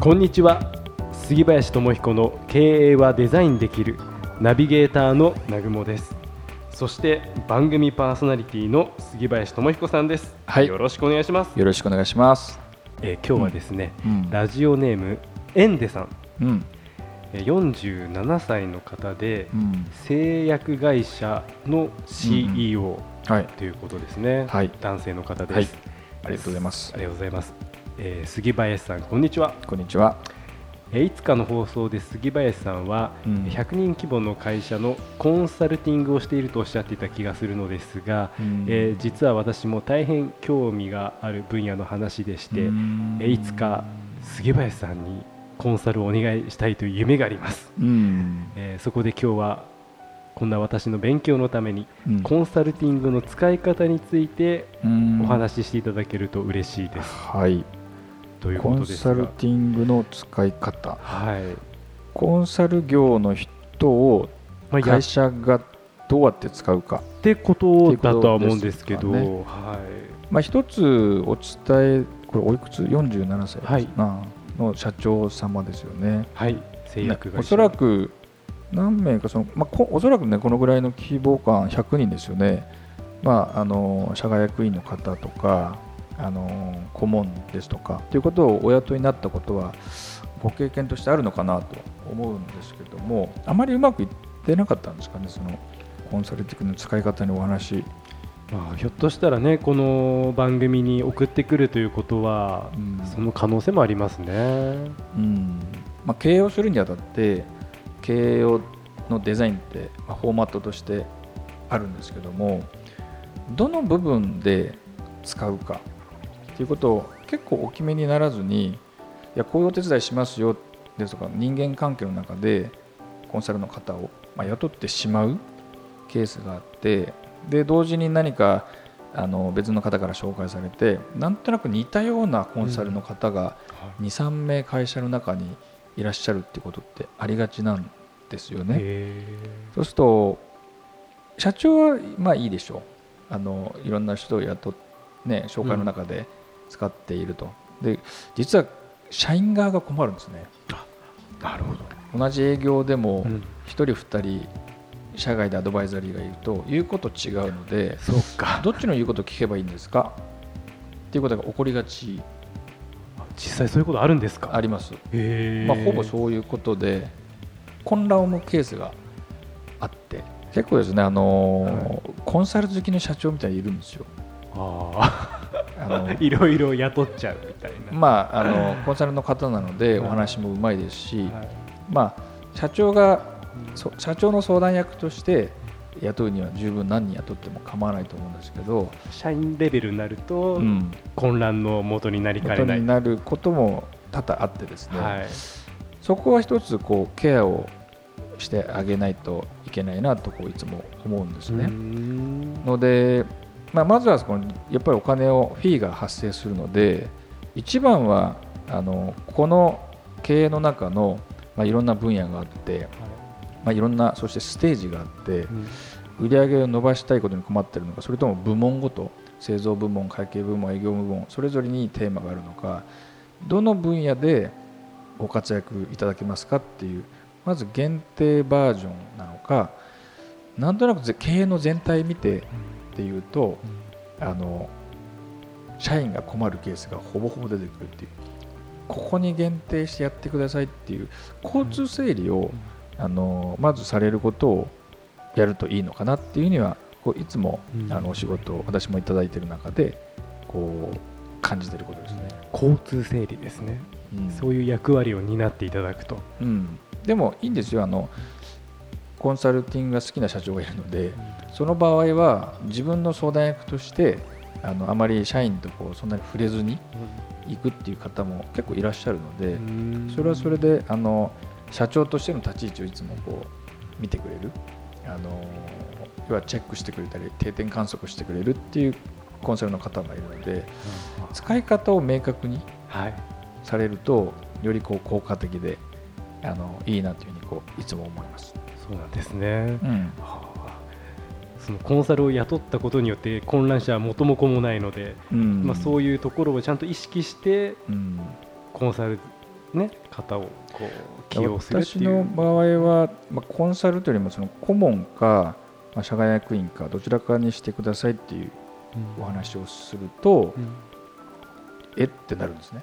こんにちは。杉林智彦の経営はデザインできるナビゲーターの南雲です。そして番組パーソナリティの杉林智彦さんです、はい。よろしくお願いします、よろしくお願いします。えー今日はですね、うん。ラジオネームエンデさん。うん、えー47歳の方でうん、製薬会社の CEO はい、ということですね、はい。男性の方です、はい。ありがとうございます。ありがとうございます、えー杉林さんこんにちは。こんにちは。えーいつかの放送で杉林さんは、うん。100人規模の会社のコンサルティングをしているとおっしゃっていた気がするのですが、うん。えー実は私も大変興味がある分野の話でして、うん。えーいつか杉林さんにコンサルをお願いしたいという夢があります、うん、えーそこで今日はこんな私の勉強のために、うん。コンサルティングの使い方についてうん。お話ししていただけると嬉しいです、はい、というコンサルティングの使い方。はい、コンサル業の人を会社がどうやって使うか。てことだとは思うんですけど、はい。まあ一つお伝え、これおいくつ？47歳はい。の社長様ですよね。はい、製薬会社、ねおそらく何名かその、まあ、こおそらくねこのぐらいの規模感100人ですよね、まあ、あの社外役員の方とかあの顧問ですとかということをお雇いになったことはご経験としてあるのかなと思うんですけどもあまりうまくいってなかったんですかねそのコンサルティングの使い方にお話、まあ、ひょっとしたらね、この番組に送ってくるということは、うん。その可能性もありますね。うん。まあ、経営をするにあたって経営をのデザインって、まあ、フォーマットとしてあるんですけどもどの部分で使うかということを結構お決めにならずにいやこういうお手伝いしますよですとか人間関係の中でコンサルの方を、まあ、雇ってしまうケースがあってで同時に何かあの別の方から紹介されてなんとなく似たようなコンサルの方が23名会社の中にいらっしゃるってことってありがちなんですよね。へそうすると社長はまあいいでしょう。あのいろんな人を雇っね紹介の中で使っていると、で実は社員側が困るんですね。ーなるほど、同じ営業でもうん。1人2人社外でアドバイザリーがいると言うこと違うのでそうか、どっちの言うことを聞けばいいんですか？っていうことが起こりがち。実際そういうことあるんですか？あります。まあ、ほぼそういうことで混乱を生むケースがあって結構ですね、あのーコンサル好きの社長みたいにいるんですよ。あ、い。ろいろ雇っちゃうみたいな。まあ、あのコンサルの方なのではい。お話もうまいですし、はい。まあ、社長がそ社長の相談役として雇うには十分何人雇っても構わないと思うんですけど、社員レベルになると、うん、混乱の元になりかねない。になることも多々あってですね、はい、そこは一つこうケアをしてあげないといけないなとこういつも思うんですね。ので、まあ、まずはこのやっぱりお金をフィーが発生するので一番はあのこの経営の中の、まあ、いろんな分野があって、まあ、いろんなそしてステージがあってうん。売り上げを伸ばしたいことに困っているのかそれとも部門ごと製造部門会計部門営業部門それぞれにテーマがあるのかどの分野でご活躍いただけますかっていうまず限定バージョンなのかなんとなくぜ経営の全体見てっていうとあの社員が困るケースがほぼほぼ出てくるっていう。ここに限定してやってくださいっていう交通整理をあのまずされることをやるといいのかなっていうにはこういつもうん。あのお仕事を私もいただいている中でこう感じていることですね。交通整理ですね、うん。そういう役割を担っていただくと。うん、でもいいんですよ。あのコンサルティングが好きな社長がいるのでその場合は自分の相談役としてあのあまり社員とこうそんなに触れずに行くっていう方も結構いらっしゃるので、それはそれであの社長としての立ち位置をいつもこう見てくれる。あの要はチェックしてくれたり定点観測してくれるっていうコンサルの方がいるので使い方を明確にはい。されるとよりこう効果的であのいいなというふうにこういつも思います。そうなんですね、うん。はあ。そのコンサルを雇ったことによって混乱者は元も子もないので、うん。まあ、そういうところをちゃんと意識してうん。コンサル、ね、方をこう起用するって私のいう。場合は、まあ、コンサルというよりもその顧問か、まあ、社外役員かどちらかにしてくださいっていうお話をすると、うん。えってなるんですね。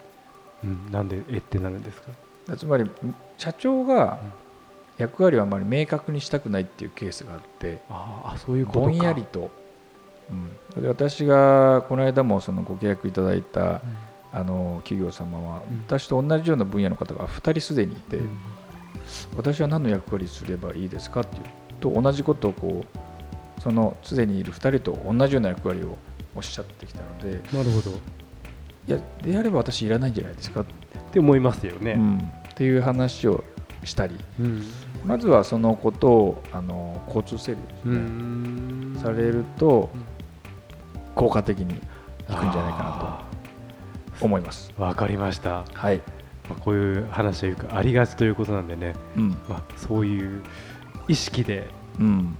うん。なんでえってなるんですか？つまり社長が役割をあまり明確にしたくないっていうケースがあってああそういうことか。ぼんやりと、うん、で私がこの間もそのご契約いただいたあの企業様はうん。私と同じような分野の方が2人すでにいて、うん。私は何の役割すればいいですかっていうと同じことをこうそのすでにいる2人と同じような役割をおっしゃってきたのでなるほど。っいやであれば私いらないんじゃないですか、て思いますよね。うん、っていう話をしたり。うん。まずはそのことをあの交通整理ですうね、ん。されるとうん効果的にいくんじゃないかなと思います。とわかりました、はい、まあ、こういう話はよくありがちということなんでね、うん。まあ、そういう意識でうん、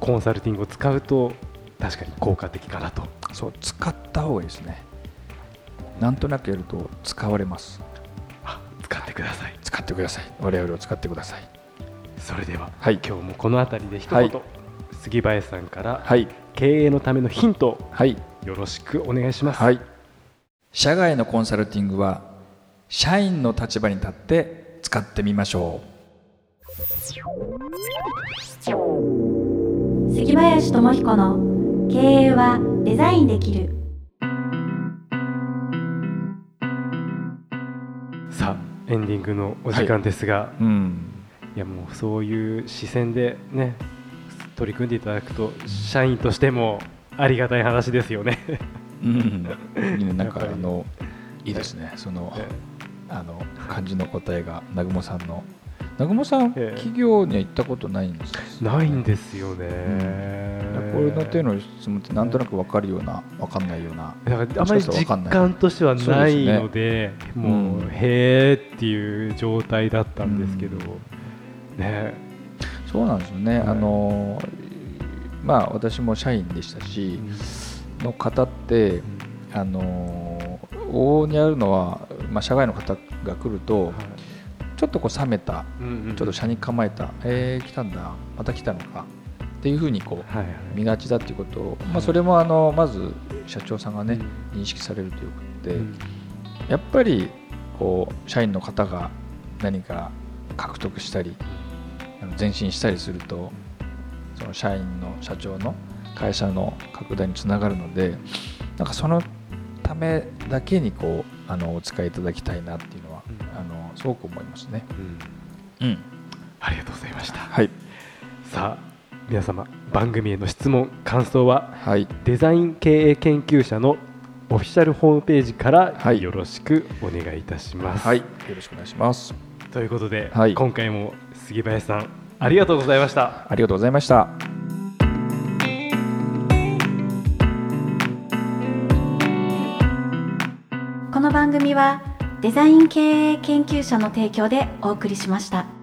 コンサルティングを使うと確かに効果的かなと。そう使った方がいいですね。なんとなくやると使われます。ってください。使ってください。我々を使ってください。それでは、はい。今日もこの辺りで一言、はい。杉林さんからはい、経営のためのヒントをはい、よろしくお願いします、はい。社外のコンサルティングは社員の立場に立って使ってみましょ杉林智彦の経営はデザインできるエンディングのお時間ですが、う。うん。い、やもうそういう視線でね取り組んでいただくと社員としてもありがたい話ですよね。うん。いいねなんかあのいいですね。そのあの感じの答えが南雲さんの。南雲さん、ええ企業には行ったことないんですか？ないんですよね。これの手の質問ってなんとなく分かるような分かんないような。だからあまり実感としてはないのでもう、うん。へーっていう状態だったんですけど、ね。そうなんですよね。はい。あのまあ私も社員でしたし、の方ってあの往々にあるのは、まあ、社外の方が来ると、ちょっとこう冷めたちょっと車に構えた、えー、来たんだまた来たのかっていうふうにこう見がちだっていうことを、まあ、それもあのまず社長さんがね認識されるということで、うん。やっぱりこう社員の方が何か獲得したり前進したりするとその社員の社長の会社の拡大につながるのでなんかそのためだけにこうあのお使いいただきたいなっていうのは、うん。あのすごく思いますね。うん。うん、ありがとうございました。はい、さあ皆様番組への質問感想ははい、デザイン経営研究者のオフィシャルホームページからはいよろしくお願いいたします。はい、よろしくお願いします。ということで、はい今回も杉林さんありがとうございました。ありがとうございました。この番組はデザイン経営研究者の提供でお送りしました。